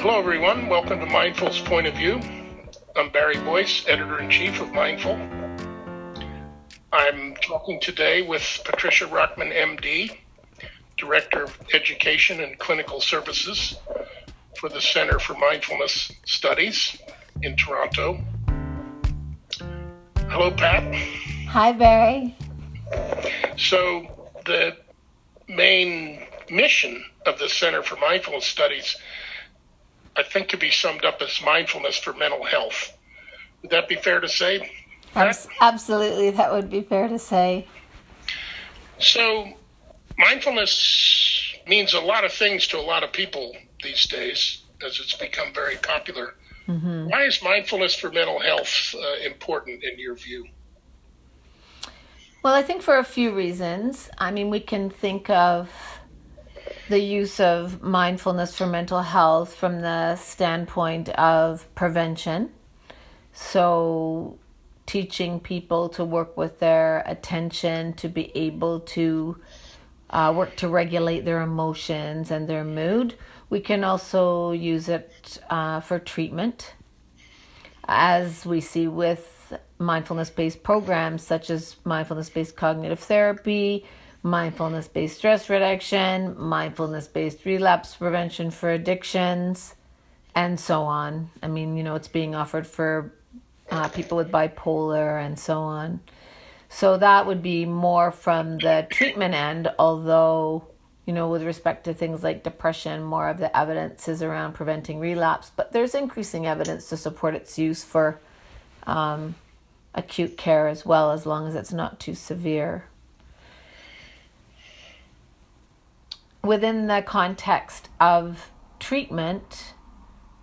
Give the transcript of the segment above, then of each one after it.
Hello, everyone. Welcome to Mindful's Point of View. I'm Barry Boyce, editor in chief of Mindful. I'm talking today with Patricia Rockman, MD, Director of Education and Clinical Services for the Center for Mindfulness Studies in Toronto. Hello, Pat. Hi, Barry. So, the main mission of the Center for Mindfulness Studies, I think, could be summed up as mindfulness for mental health. Would that be fair to say? Abs- absolutely, that would be fair to say. So, mindfulness means a lot of things to a lot of people these days as it's become very popular. Mm-hmm. Why is mindfulness for mental health uh, important in your view? Well, I think for a few reasons. I mean, we can think of the use of mindfulness for mental health from the standpoint of prevention. So, teaching people to work with their attention, to be able to uh, work to regulate their emotions and their mood. We can also use it uh, for treatment, as we see with mindfulness based programs such as mindfulness based cognitive therapy, mindfulness based stress reduction, mindfulness based relapse prevention for addictions, and so on. I mean, you know, it's being offered for uh, people with bipolar and so on. So that would be more from the treatment end, although, you know, with respect to things like depression, more of the evidence is around preventing relapse, but there's increasing evidence to support its use for um, acute care as well, as long as it's not too severe. Within the context of treatment,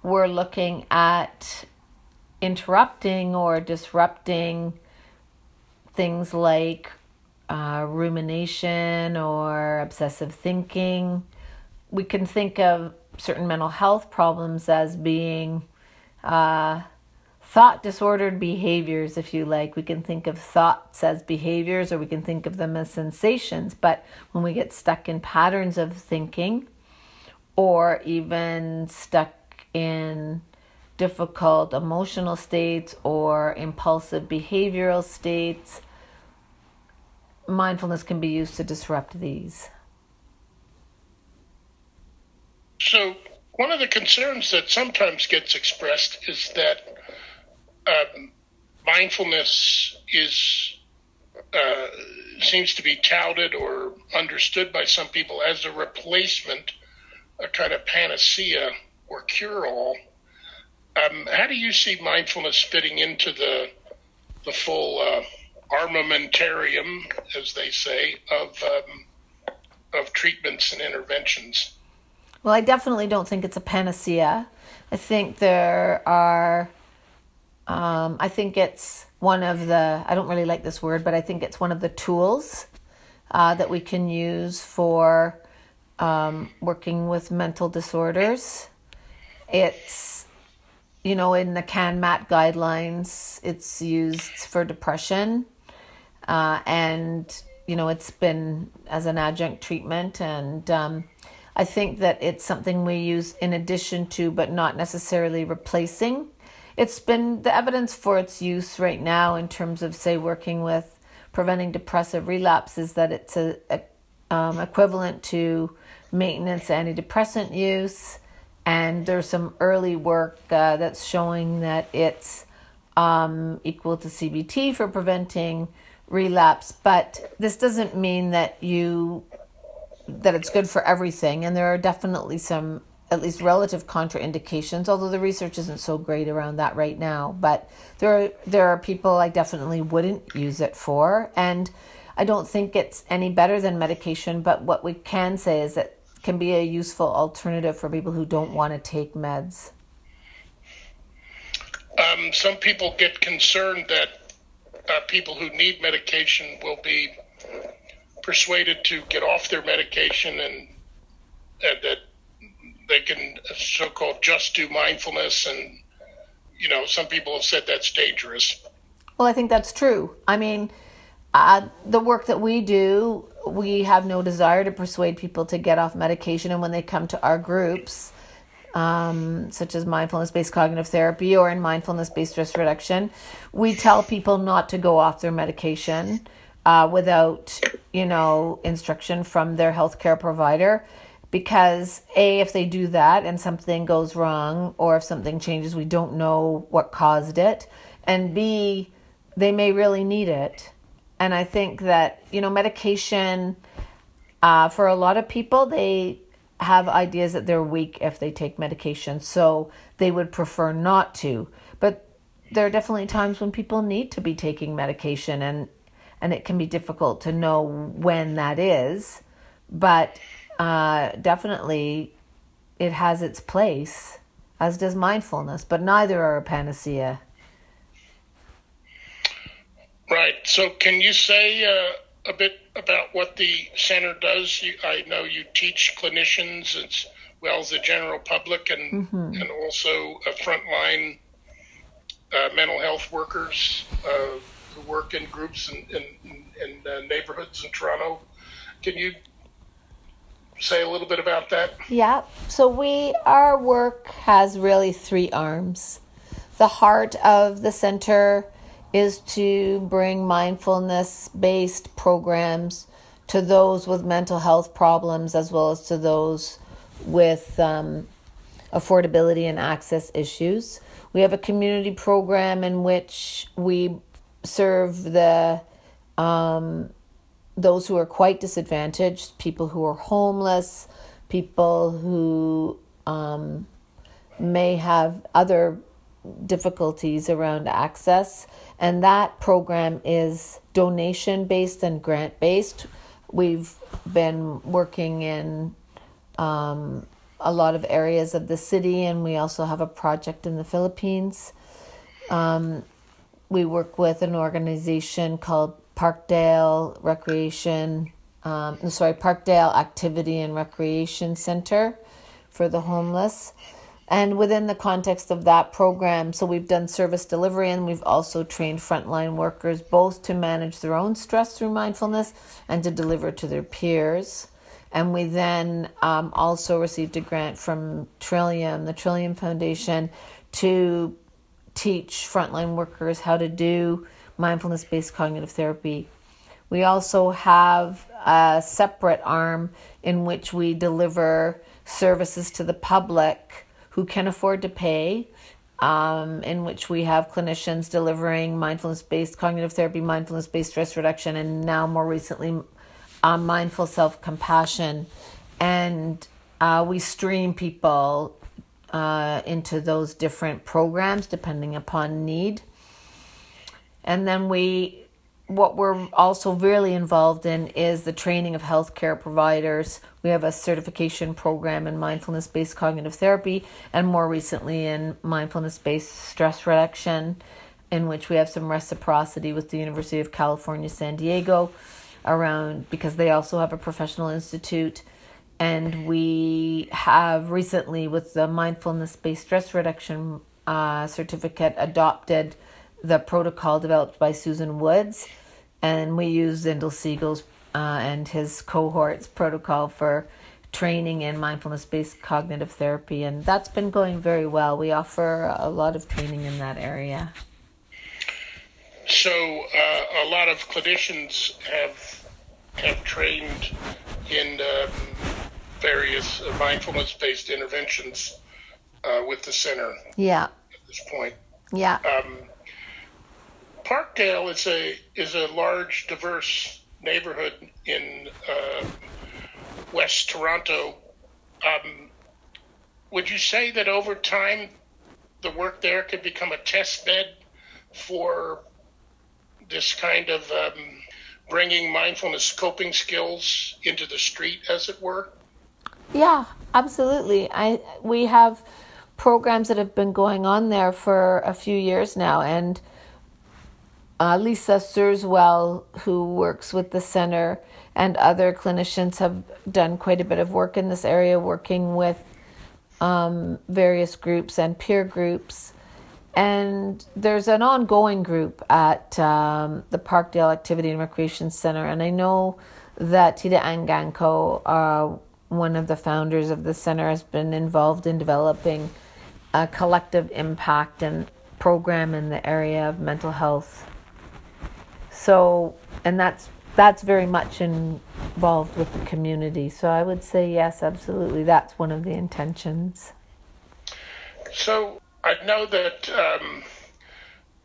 we're looking at interrupting or disrupting things like uh, rumination or obsessive thinking. We can think of certain mental health problems as being uh, thought disordered behaviors, if you like. We can think of thoughts as behaviors or we can think of them as sensations. But when we get stuck in patterns of thinking or even stuck in difficult emotional states or impulsive behavioral states, mindfulness can be used to disrupt these. So, one of the concerns that sometimes gets expressed is that um, mindfulness is uh, seems to be touted or understood by some people as a replacement, a kind of panacea or cure-all. Um, how do you see mindfulness fitting into the the full uh, armamentarium, as they say, of um, of treatments and interventions? Well, I definitely don't think it's a panacea. I think there are um, I think it's one of the, I don't really like this word, but I think it's one of the tools uh, that we can use for um, working with mental disorders. It's, you know, in the CAN-MAT guidelines, it's used for depression. Uh, and, you know, it's been as an adjunct treatment. And um, I think that it's something we use in addition to, but not necessarily replacing it's been the evidence for its use right now in terms of say working with preventing depressive relapse is that it's a, a um, equivalent to maintenance antidepressant use. And there's some early work uh, that's showing that it's um, equal to CBT for preventing relapse. But this doesn't mean that you that it's good for everything. And there are definitely some at least relative contraindications, although the research isn't so great around that right now. But there are, there are people I definitely wouldn't use it for. And I don't think it's any better than medication, but what we can say is it can be a useful alternative for people who don't want to take meds. Um, some people get concerned that uh, people who need medication will be persuaded to get off their medication and uh, that they can so-called just do mindfulness and you know some people have said that's dangerous well i think that's true i mean uh, the work that we do we have no desire to persuade people to get off medication and when they come to our groups um, such as mindfulness based cognitive therapy or in mindfulness based stress reduction, we tell people not to go off their medication uh, without, you know, instruction from their healthcare provider. Because, A, if they do that and something goes wrong or if something changes, we don't know what caused it. And B, they may really need it. And I think that, you know, medication uh, for a lot of people, they have ideas that they're weak if they take medication, so they would prefer not to. But there are definitely times when people need to be taking medication, and and it can be difficult to know when that is. But uh, definitely, it has its place, as does mindfulness. But neither are a panacea. Right. So, can you say uh, a bit about what the center does? You, I know you teach clinicians as well as the general public, and mm-hmm. and also a frontline uh, mental health workers uh, who work in groups in in, in uh, neighborhoods in Toronto. Can you say a little bit about that? Yeah. So we our work has really three arms. The heart of the center is to bring mindfulness based programs to those with mental health problems as well as to those with um, affordability and access issues. We have a community program in which we serve the um, those who are quite disadvantaged, people who are homeless, people who um, may have other difficulties around access. And that program is donation based and grant based. We've been working in um, a lot of areas of the city, and we also have a project in the Philippines. Um, we work with an organization called Parkdale Recreation, um, sorry, Parkdale Activity and Recreation Center for the homeless. And within the context of that program, so we've done service delivery and we've also trained frontline workers both to manage their own stress through mindfulness and to deliver to their peers. And we then um, also received a grant from Trillium, the Trillium Foundation, to teach frontline workers how to do mindfulness based cognitive therapy. We also have a separate arm in which we deliver services to the public who can afford to pay, um, in which we have clinicians delivering mindfulness based cognitive therapy, mindfulness based stress reduction, and now more recently, um, mindful self compassion. And uh, we stream people uh, into those different programs depending upon need. And then we what we're also really involved in is the training of healthcare providers. We have a certification program in mindfulness based cognitive therapy, and more recently in mindfulness based stress reduction, in which we have some reciprocity with the University of California, San Diego, around because they also have a professional institute. And we have recently, with the mindfulness based stress reduction uh, certificate, adopted the protocol developed by Susan Woods, and we use Zindel Segal's uh, and his cohorts protocol for training in mindfulness based cognitive therapy, and that's been going very well. We offer a lot of training in that area. So, uh, a lot of clinicians have have trained in um, various mindfulness based interventions uh, with the center. Yeah. At this point. Yeah. Um, Parkdale is a is a large, diverse neighborhood in uh, West Toronto. Um, would you say that over time, the work there could become a test bed for this kind of um, bringing mindfulness coping skills into the street, as it were? Yeah, absolutely. I we have programs that have been going on there for a few years now, and uh, Lisa Serswell, who works with the center, and other clinicians have done quite a bit of work in this area, working with um, various groups and peer groups. And there's an ongoing group at um, the Parkdale Activity and Recreation Center, and I know that Tita Angangco uh, one of the founders of the center, has been involved in developing a collective impact and program in the area of mental health. So, and that's that's very much involved with the community. So I would say yes, absolutely. That's one of the intentions. So I know that um,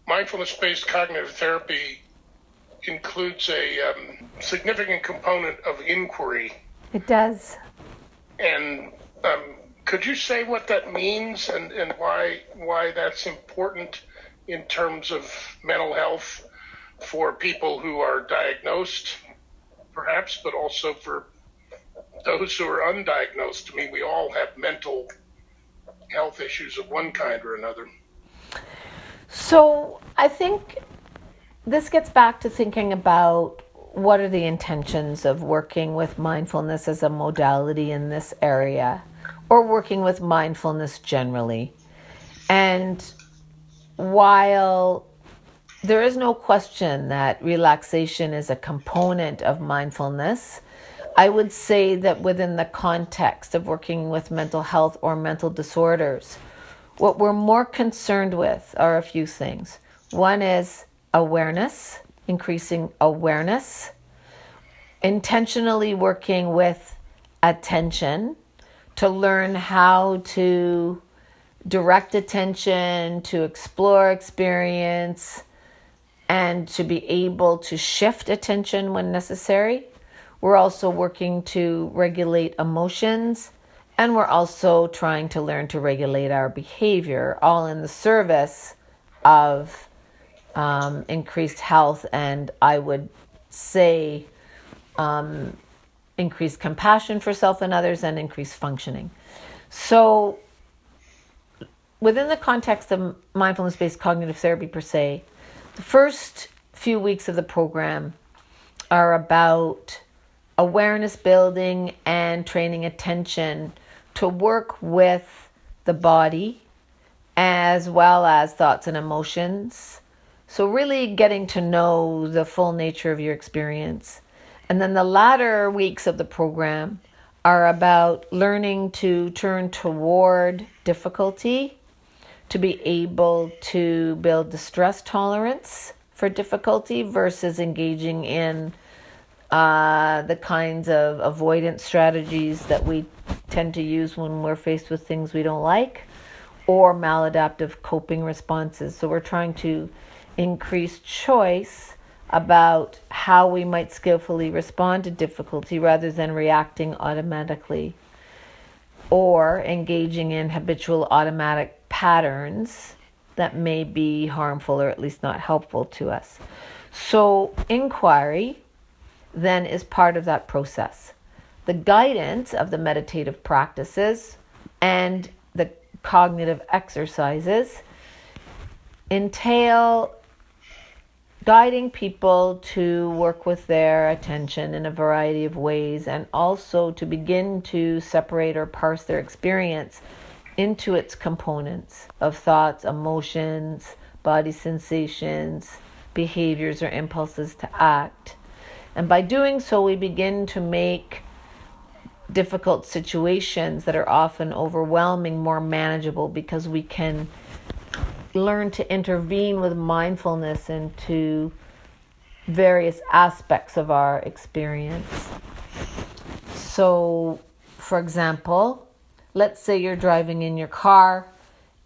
mindfulness-based cognitive therapy includes a um, significant component of inquiry. It does. And um, could you say what that means and, and why why that's important in terms of mental health for people who are diagnosed, perhaps, but also for those who are undiagnosed? I mean, we all have mental health issues of one kind or another. So I think this gets back to thinking about what are the intentions of working with mindfulness as a modality in this area or working with mindfulness generally. And while there is no question that relaxation is a component of mindfulness, I would say that within the context of working with mental health or mental disorders, what we're more concerned with are a few things. One is awareness, increasing awareness, intentionally working with attention to learn how to direct attention, to explore experience, and to be able to shift attention when necessary. We're also working to regulate emotions, and we're also trying to learn to regulate our behavior, all in the service of um, increased health, and I would say um, increased compassion for self and others, and increased functioning. So, within the context of mindfulness based cognitive therapy, per se, the first few weeks of the program are about awareness building and training attention to work with the body as well as thoughts and emotions so, really getting to know the full nature of your experience. And then the latter weeks of the program are about learning to turn toward difficulty, to be able to build the stress tolerance for difficulty versus engaging in uh, the kinds of avoidance strategies that we tend to use when we're faced with things we don't like or maladaptive coping responses. So, we're trying to increase choice about how we might skillfully respond to difficulty rather than reacting automatically or engaging in habitual automatic patterns that may be harmful or at least not helpful to us. So, inquiry then is part of that process. The guidance of the meditative practices and the cognitive exercises entail guiding people to work with their attention in a variety of ways and also to begin to separate or parse their experience into its components of thoughts, emotions, body sensations, behaviors, or impulses to act. And by doing so, we begin to make difficult situations that are often overwhelming more manageable because we can learn to intervene with mindfulness into various aspects of our experience. So, for example, let's say you're driving in your car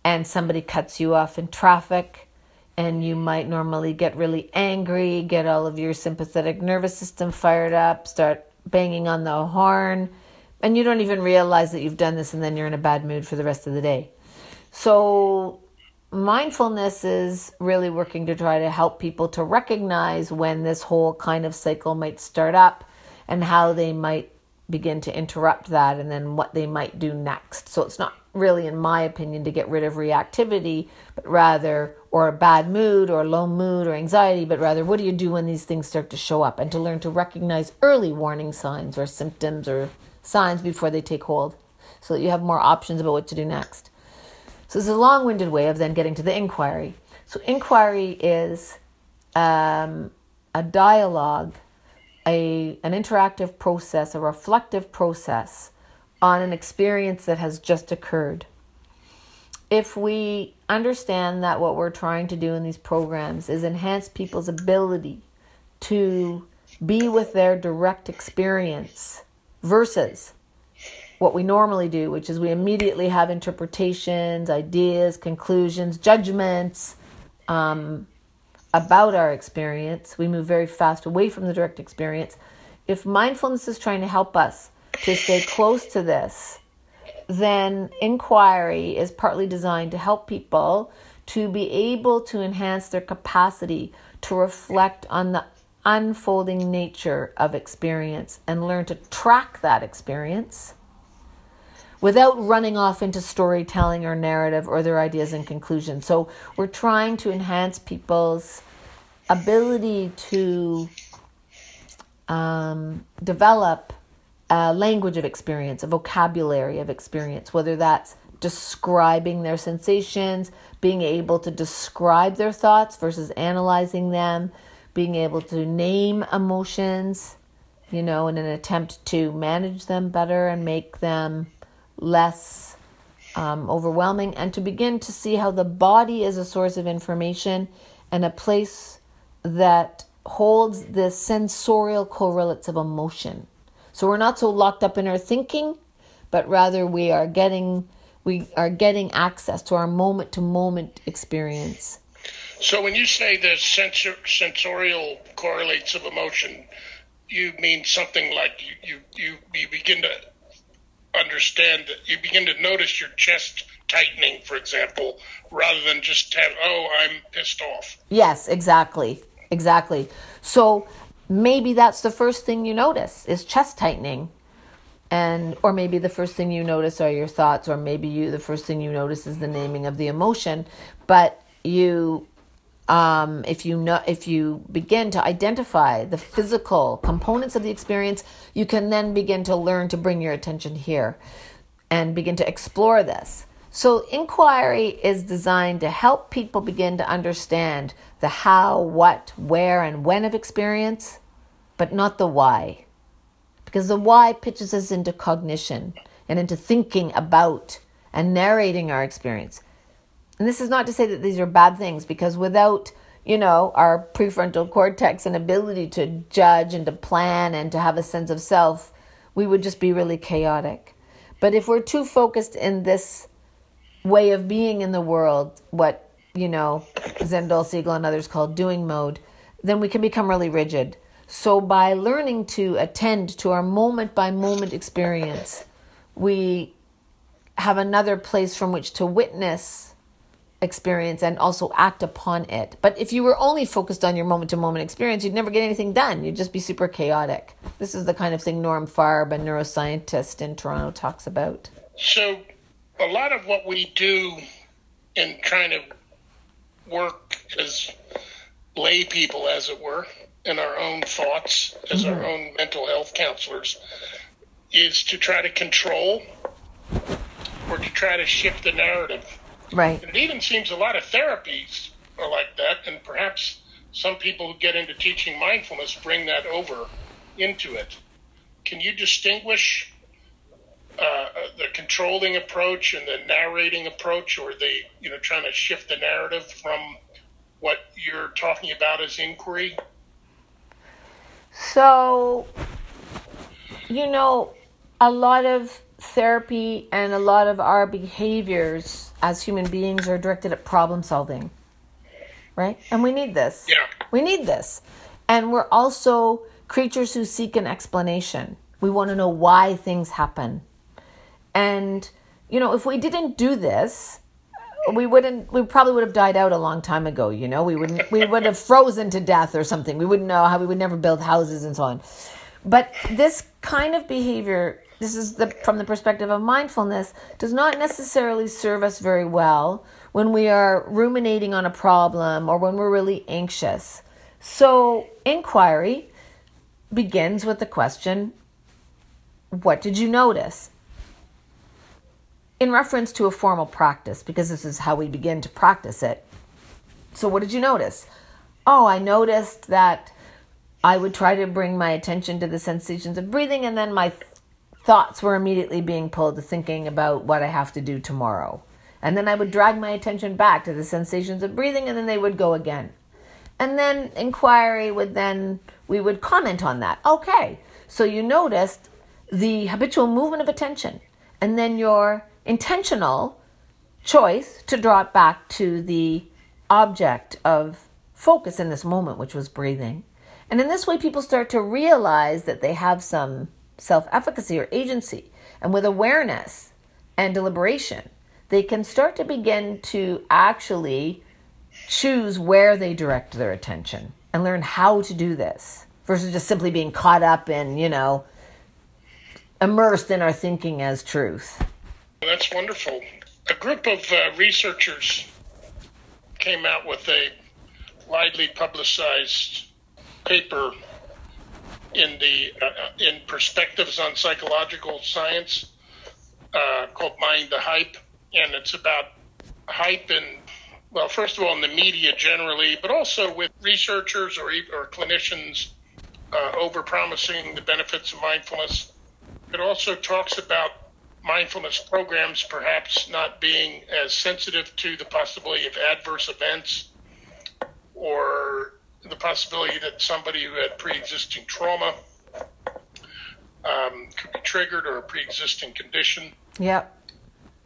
and somebody cuts you off in traffic, and you might normally get really angry, get all of your sympathetic nervous system fired up, start banging on the horn, and you don't even realize that you've done this, and then you're in a bad mood for the rest of the day. So, mindfulness is really working to try to help people to recognize when this whole kind of cycle might start up and how they might begin to interrupt that and then what they might do next. So it's not really, in my opinion, to get rid of reactivity, but rather, or a bad mood or low mood or anxiety, but rather, what do you do when these things start to show up and to learn to recognize early warning signs or symptoms or signs before they take hold so that you have more options about what to do next. So it's a long-winded way of then getting to the inquiry. So inquiry is um, a dialogue, a an interactive process, a reflective process on an experience that has just occurred. If we understand that what we're trying to do in these programs is enhance people's ability to be with their direct experience versus what we normally do, which is we immediately have interpretations, ideas, conclusions, judgments um, about our experience. We move very fast away from the direct experience. If mindfulness is trying to help us to stay close to this, then inquiry is partly designed to help people to be able to enhance their capacity to reflect on the unfolding nature of experience and learn to track that experience without running off into storytelling or narrative or their ideas and conclusions. So we're trying to enhance people's ability to um, develop a language of experience, a vocabulary of experience, whether that's describing their sensations, being able to describe their thoughts versus analyzing them, being able to name emotions, you know, in an attempt to manage them better and make them less um, overwhelming, and to begin to see how the body is a source of information and a place that holds the sensorial correlates of emotion. So we're not so locked up in our thinking, but rather we are getting we are getting access to our moment to moment experience. So when you say the sensor, sensorial correlates of emotion, you mean something like you, you, you, you begin to understand that you begin to notice your chest tightening, for example, rather than just have, oh, I'm pissed off. Yes, exactly. Exactly. So maybe that's the first thing you notice is chest tightening. And or maybe the first thing you notice are your thoughts, or maybe you the first thing you notice is the naming of the emotion. But you um, if you know if you begin to identify the physical components of the experience you can then begin to learn to bring your attention here and begin to explore this so inquiry is designed to help people begin to understand the how what where and when of experience but not the why. Because the why pitches us into cognition and into thinking about and narrating our experience. And this is not to say that these are bad things because without you know our prefrontal cortex and ability to judge and to plan and to have a sense of self we would just be really chaotic. But if we're too focused in this way of being in the world what you know Zindel Segal and others call doing mode then we can become really rigid so by learning to attend to our moment by moment experience we have another place from which to witness experience and also act upon it. But if you were only focused on your moment to moment experience, you'd never get anything done. You'd just be super chaotic. This is the kind of thing Norm Farb, a neuroscientist in Toronto, talks about. So, a lot of what we do in trying to work as lay people, as it were, in our own thoughts, as mm-hmm. our own mental health counselors, is to try to control or to try to shift the narrative Right. And it even seems a lot of therapies are like that, and perhaps some people who get into teaching mindfulness bring that over into it. Can you distinguish uh, the controlling approach and the narrating approach, or the you know trying to shift the narrative from what you're talking about as inquiry? So, you know, a lot of therapy and a lot of our behaviors as human beings are directed at problem solving. Right? And we need this. Yeah. We need this. And we're also creatures who seek an explanation. We want to know why things happen. And, you know, if we didn't do this, we wouldn't we probably would have died out a long time ago you know we wouldn't we would have frozen to death or something we wouldn't know how we would never build houses and so on but this kind of behavior this is the from the perspective of mindfulness does not necessarily serve us very well when we are ruminating on a problem or when we're really anxious. So, inquiry begins with the question what did you notice? In reference to a formal practice, because this is how we begin to practice it. So, what did you notice? Oh, I noticed that I would try to bring my attention to the sensations of breathing, and then my thoughts were immediately being pulled to thinking about what I have to do tomorrow. And then I would drag my attention back to the sensations of breathing, and then they would go again. And then inquiry would then, we would comment on that. Okay, so you noticed the habitual movement of attention, and then your intentional choice to draw it back to the object of focus in this moment, which was breathing. And in this way, people start to realize that they have some self efficacy or agency. And with awareness and deliberation, they can start to begin to actually choose where they direct their attention and learn how to do this versus just simply being caught up in, you know, immersed in our thinking as truth. That's wonderful. A group of uh, researchers came out with a widely publicized paper in the uh, in perspectives on psychological science uh, called Mind the Hype, and it's about hype and well, first of all, in the media generally, but also with researchers or or clinicians uh, over promising the benefits of mindfulness. It also talks about mindfulness programs perhaps not being as sensitive to the possibility of adverse events or the possibility that somebody who had pre-existing trauma um, could be triggered or a pre-existing condition. Yep.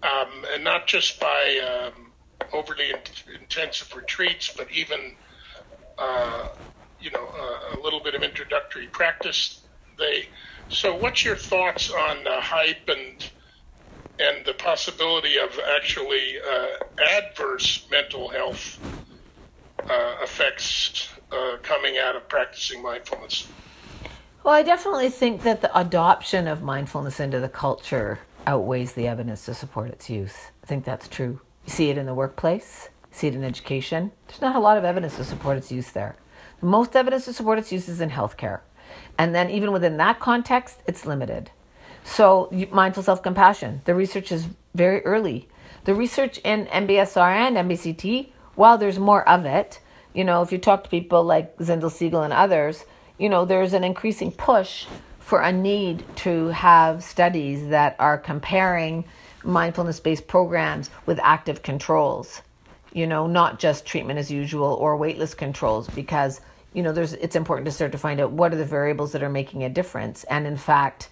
Um, and not just by um, overly in- intensive retreats, but even uh, you know uh, a little bit of introductory practice. They. So, what's your thoughts on the hype and and the possibility of actually uh, adverse mental health uh, effects uh, coming out of practicing mindfulness? Well, I definitely think that the adoption of mindfulness into the culture outweighs the evidence to support its use. I think that's true. You see it in the workplace, see it in education. There's not a lot of evidence to support its use there. The most evidence to support its use is in healthcare. And then, even within that context, it's limited. So, mindful self compassion, the research is very early. The research in MBSR and MBCT, while there's more of it, you know, if you talk to people like Zindel Segal and others, you know, there's an increasing push for a need to have studies that are comparing mindfulness based programs with active controls, you know, not just treatment as usual or waitlist controls, because, you know, there's it's important to start to find out what are the variables that are making a difference. And in fact,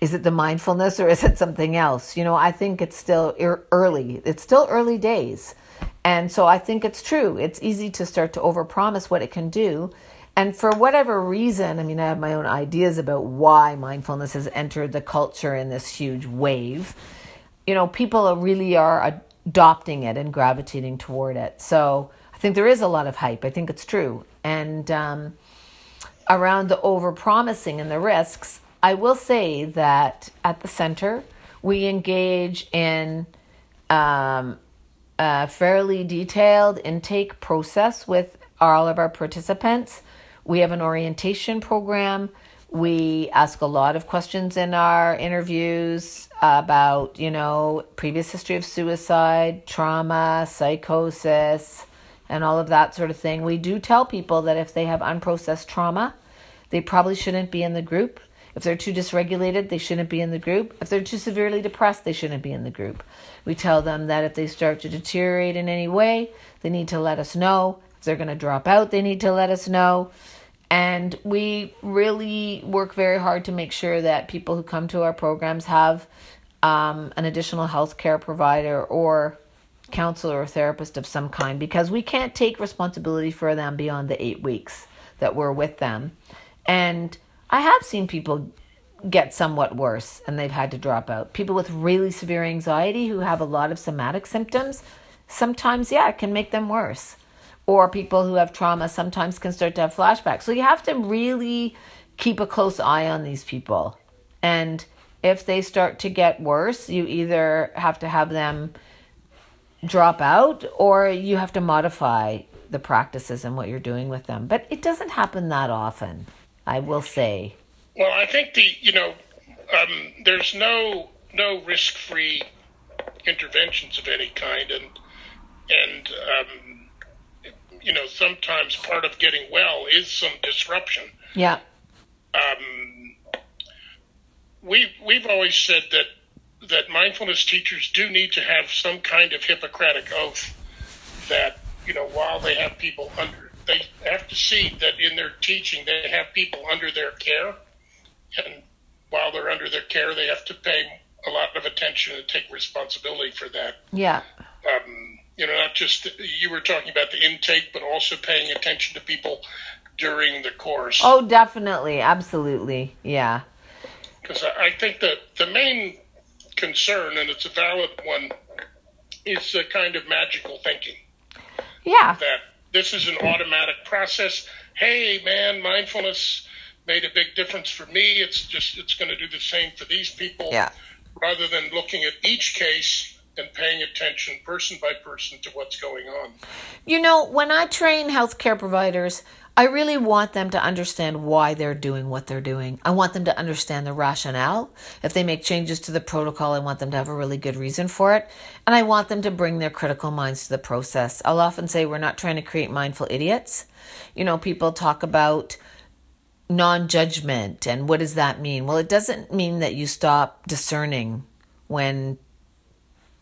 is it the mindfulness or is it something else? You know, I think it's still early. It's still early days. And so I think it's true. It's easy to start to overpromise what it can do. And for whatever reason, I mean, I have my own ideas about why mindfulness has entered the culture in this huge wave. You know, people really are adopting it and gravitating toward it. So I think there is a lot of hype. I think it's true. And um, around the overpromising and the risks, I will say that at the center, we engage in um, a fairly detailed intake process with all of our participants. We have an orientation program. We ask a lot of questions in our interviews about, you know, previous history of suicide, trauma, psychosis, and all of that sort of thing. We do tell people that if they have unprocessed trauma, they probably shouldn't be in the group. If they're too dysregulated, they shouldn't be in the group. If they're too severely depressed, they shouldn't be in the group. We tell them that if they start to deteriorate in any way, they need to let us know. If they're going to drop out, they need to let us know. And we really work very hard to make sure that people who come to our programs have um, an additional health care provider or counselor or therapist of some kind because we can't take responsibility for them beyond the eight weeks that we're with them. And I have seen people get somewhat worse and they've had to drop out. People with really severe anxiety who have a lot of somatic symptoms, sometimes, yeah, it can make them worse. Or people who have trauma sometimes can start to have flashbacks. So you have to really keep a close eye on these people. And if they start to get worse, you either have to have them drop out or you have to modify the practices and what you're doing with them. But it doesn't happen that often. I will say. Well, I think the you know um, there's no no risk free interventions of any kind, and and um, you know sometimes part of getting well is some disruption. Yeah. Um, we we've always said that that mindfulness teachers do need to have some kind of Hippocratic oath that you know while they have people under they have to see that in their teaching they have people under their care and while they're under their care they have to pay a lot of attention and take responsibility for that Yeah. um, you know not just you were talking about the intake but also paying attention to people during the course Oh, definitely. Absolutely. Yeah. because I think that the main concern, and it's a valid one, is the kind of magical thinking Yeah. that this is an automatic process. Hey, man, mindfulness made a big difference for me. It's just it's going to do the same for these people. Yeah. Rather than looking at each case and paying attention person by person to what's going on. You know, when I train healthcare providers, I really want them to understand why they're doing what they're doing. I want them to understand the rationale. If they make changes to the protocol, I want them to have a really good reason for it. And I want them to bring their critical minds to the process. I'll often say we're not trying to create mindful idiots. You know, people talk about non judgment and what does that mean? Well, it doesn't mean that you stop discerning when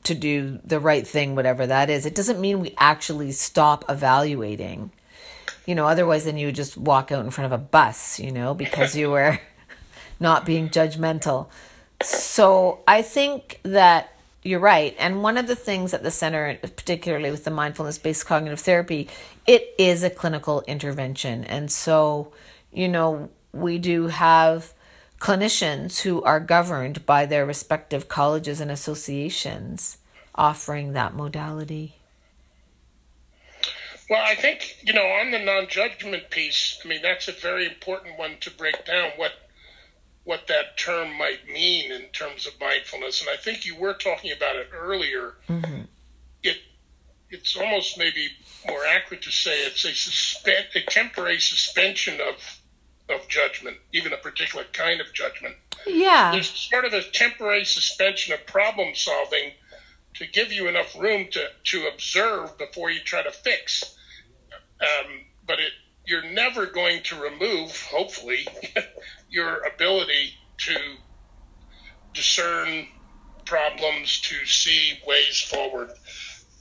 to do the right thing, whatever that is. It doesn't mean we actually stop evaluating. You know, otherwise, then you would just walk out in front of a bus, you know, because you were not being judgmental. So I think that you're right. And one of the things at the center, particularly with the mindfulness based cognitive therapy, it is a clinical intervention. And so, you know, we do have clinicians who are governed by their respective colleges and associations offering that modality. Well, I think, you know, on the non judgment piece, I mean, that's a very important one to break down what what that term might mean in terms of mindfulness. And I think you were talking about it earlier. Mm-hmm. It it's almost maybe more accurate to say it's a suspend a temporary suspension of of judgment, even a particular kind of judgment. Yeah. There's sort of a temporary suspension of problem solving to give you enough room to, to observe before you try to fix. Um, but it, you're never going to remove, hopefully, your ability to discern problems, to see ways forward.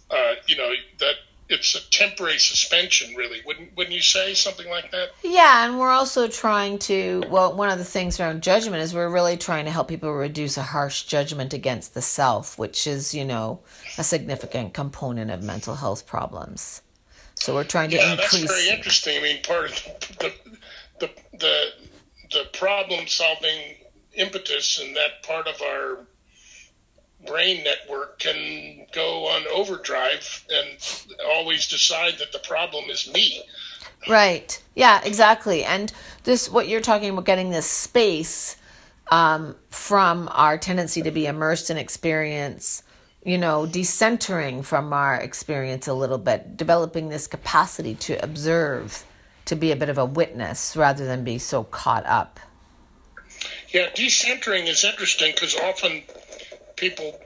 Uh, you know, that it's a temporary suspension, really. Wouldn't, wouldn't you say something like that? Yeah, and we're also trying to, well, one of the things around judgment is we're really trying to help people reduce a harsh judgment against the self, which is, you know, a significant component of mental health problems. So we're trying to Yeah, that's very interesting. I mean, part of the the the the problem solving impetus and that part of our brain network can go on overdrive and always decide that the problem is me. Right. Yeah, exactly. And this, what you're talking about, getting this space um, from our tendency to be immersed in experience, you know, decentering from our experience a little bit, developing this capacity to observe, to be a bit of a witness rather than be so caught up. Yeah, decentering is interesting because often people,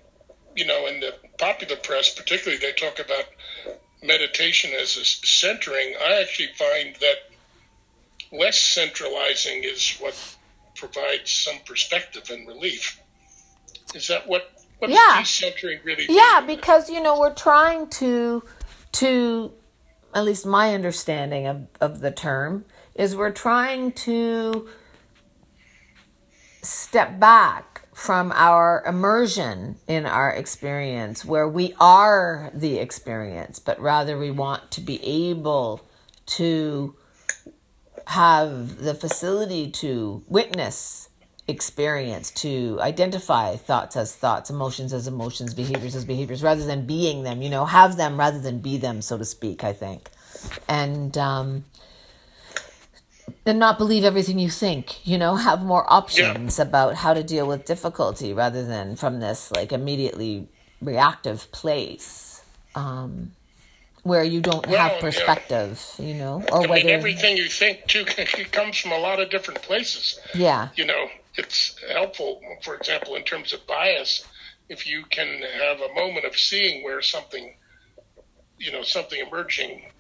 you know, in the popular press, particularly, they talk about meditation as a centering. I actually find that less centralizing is what provides some perspective and relief. Is that what what Yeah. decentering really? Yeah, because you know we're trying to to at least my understanding of, of the term is we're trying to step back from our immersion in our experience where we are the experience, but rather we want to be able to have the facility to witness experience, to identify thoughts as thoughts, emotions as emotions, behaviors as behaviors, rather than being them, you know, have them rather than be them, so to speak, I think. And, um, and not believe everything you think, you know, have more options about how to deal with difficulty rather than from this like immediately reactive place. Um, where you don't Well, have yeah. perspective, you know, or I whether mean, everything you think too comes from a lot of different places. yeah, you know, it's helpful, for example, in terms of bias, if you can have a moment of seeing where something, you know, something emerging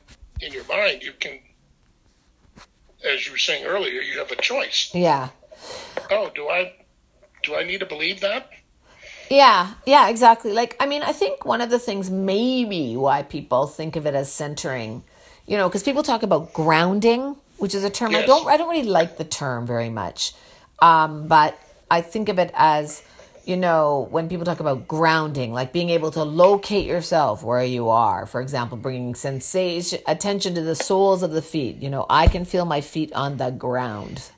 in your mind, you can, as you were saying earlier, you have a choice. yeah, Oh, do I Do I need to believe that? Yeah, yeah, exactly. Like, I mean, I think one of the things maybe why people think of it as centering, you know, because people talk about grounding, which is a term I don't, I don't really like the term very much, um, but I think of it as, you know, when people talk about grounding, like being able to locate yourself where you are. For example, bringing sensation, attention to the soles of the feet. You know, I can feel my feet on the ground.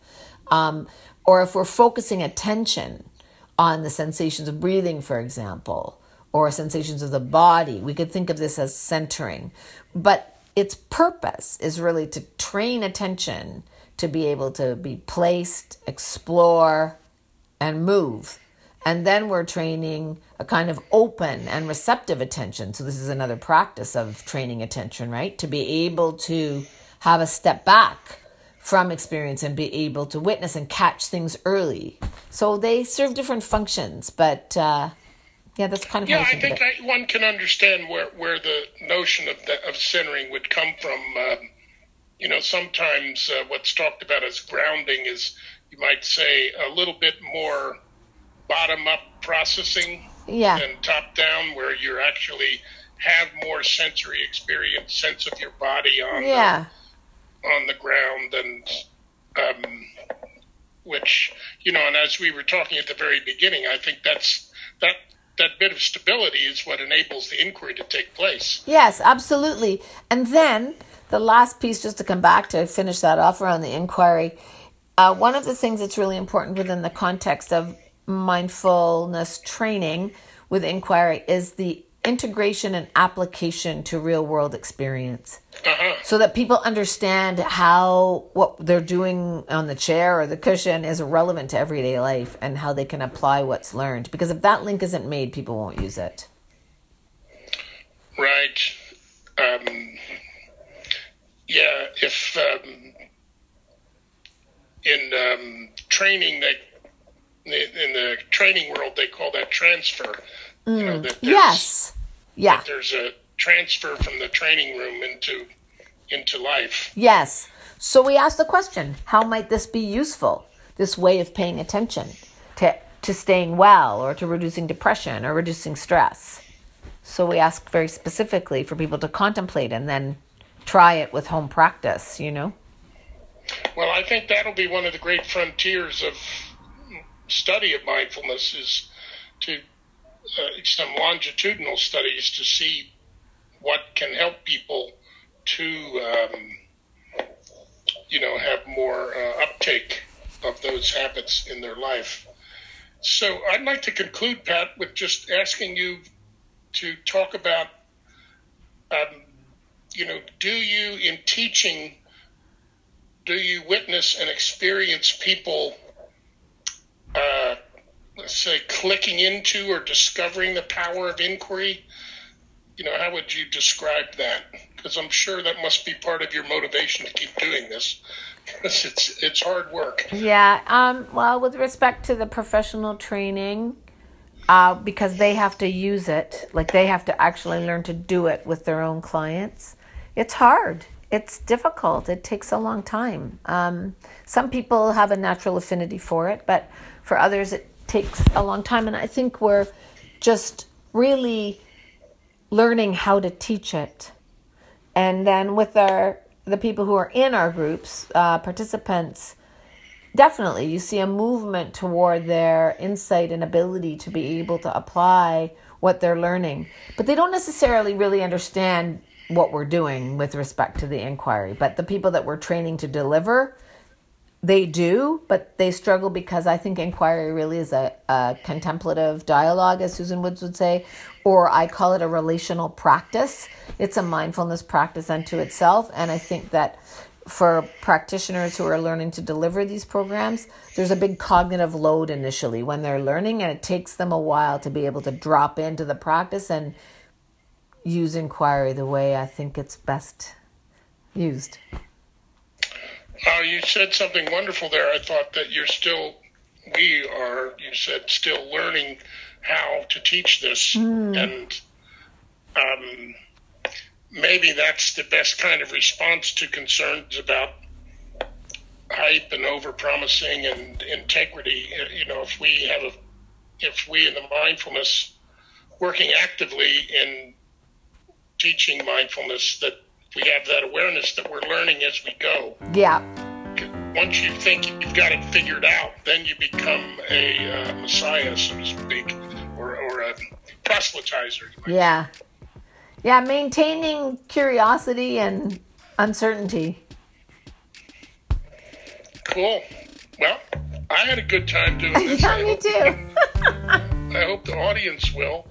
Um, or if we're focusing attention on the sensations of breathing, for example, or sensations of the body, we could think of this as centering. But its purpose is really to train attention to be able to be placed, explore, and move. And then we're training a kind of open and receptive attention. So, this is another practice of training attention, right? To be able to have a step back from experience and be able to witness and catch things early. So, they serve different functions, but uh, yeah, that's kind of Yeah, I think. I, one can understand where, where the notion of the, of centering would come from. Um, you know, sometimes uh, what's talked about as grounding is, you might say, a little bit more bottom up processing Yeah. than top down, where you actually have more sensory experience, sense of your body on Yeah. the, on the ground, and um, which you know, and as we were talking at the very beginning, I think that's that that bit of stability is what enables the inquiry to take place. Yes, absolutely. And then the last piece, just to come back to finish that off around the inquiry, uh, one of the things that's really important within the context of mindfulness training with inquiry is the integration and application to real world experience Uh-huh. so that people understand how what they're doing on the chair or the cushion is relevant to everyday life and how they can apply what's learned because if that link isn't made people won't use it Right. Um, yeah. If um, in um, training, they in the training world they call that transfer. You know, mm. that yes yeah There's a transfer from the training room into into life. Yes. So we asked the question how might this be useful, this way of paying attention to, to staying well or to reducing depression or reducing stress? So we asked very specifically for people to contemplate and then try it with home practice, you know? Well, I think that'll be one of the great frontiers of study of mindfulness is to uh, some longitudinal studies to see what can help people to, um, you know, have more uh, uptake of those habits in their life. So I'd like to conclude, Pat, with just asking you to talk about, um, you know, do you in teaching do you witness and experience people, uh, let's say, clicking into or discovering the power of inquiry? You know, how would you describe that? Because I'm sure that must be part of your motivation to keep doing this. Because it's it's hard work. Yeah. Um, well, with respect to the professional training, uh, because they have to use it, like they have to actually learn to do it with their own clients, it's hard. It's difficult. It takes a long time. Um, some people have a natural affinity for it, but for others, it takes a long time. And I think we're just really learning how to teach it. And then with our the people who are in our groups uh, participants definitely you see a movement toward their insight and ability to be able to apply what they're learning. But they don't necessarily really understand what we're doing with respect to the inquiry. But the people that we're training to deliver they do, but they struggle because I think inquiry really is a, a contemplative dialogue, as Susan Woods would say, or I call it a relational practice. It's a mindfulness practice unto itself. And I think that for practitioners who are learning to deliver these programs, there's a big cognitive load initially when they're learning, and it takes them a while to be able to drop into the practice and use inquiry the way I think it's best used. Uh, you said something wonderful there. I thought that you're still, we are, you said, still learning how to teach this. And um, maybe that's the best kind of response to concerns about hype and overpromising and integrity. Uh, you know, if we have a, if we in the mindfulness working actively in teaching mindfulness, that we have that awareness that we're learning as we go. Yeah. Once you think you've got it figured out, then you become a uh, messiah, so to speak, or, or a proselytizer. Yeah. Yeah, maintaining curiosity and uncertainty. Cool. Well, I had a good time doing this. yeah, me too. I hope the audience will.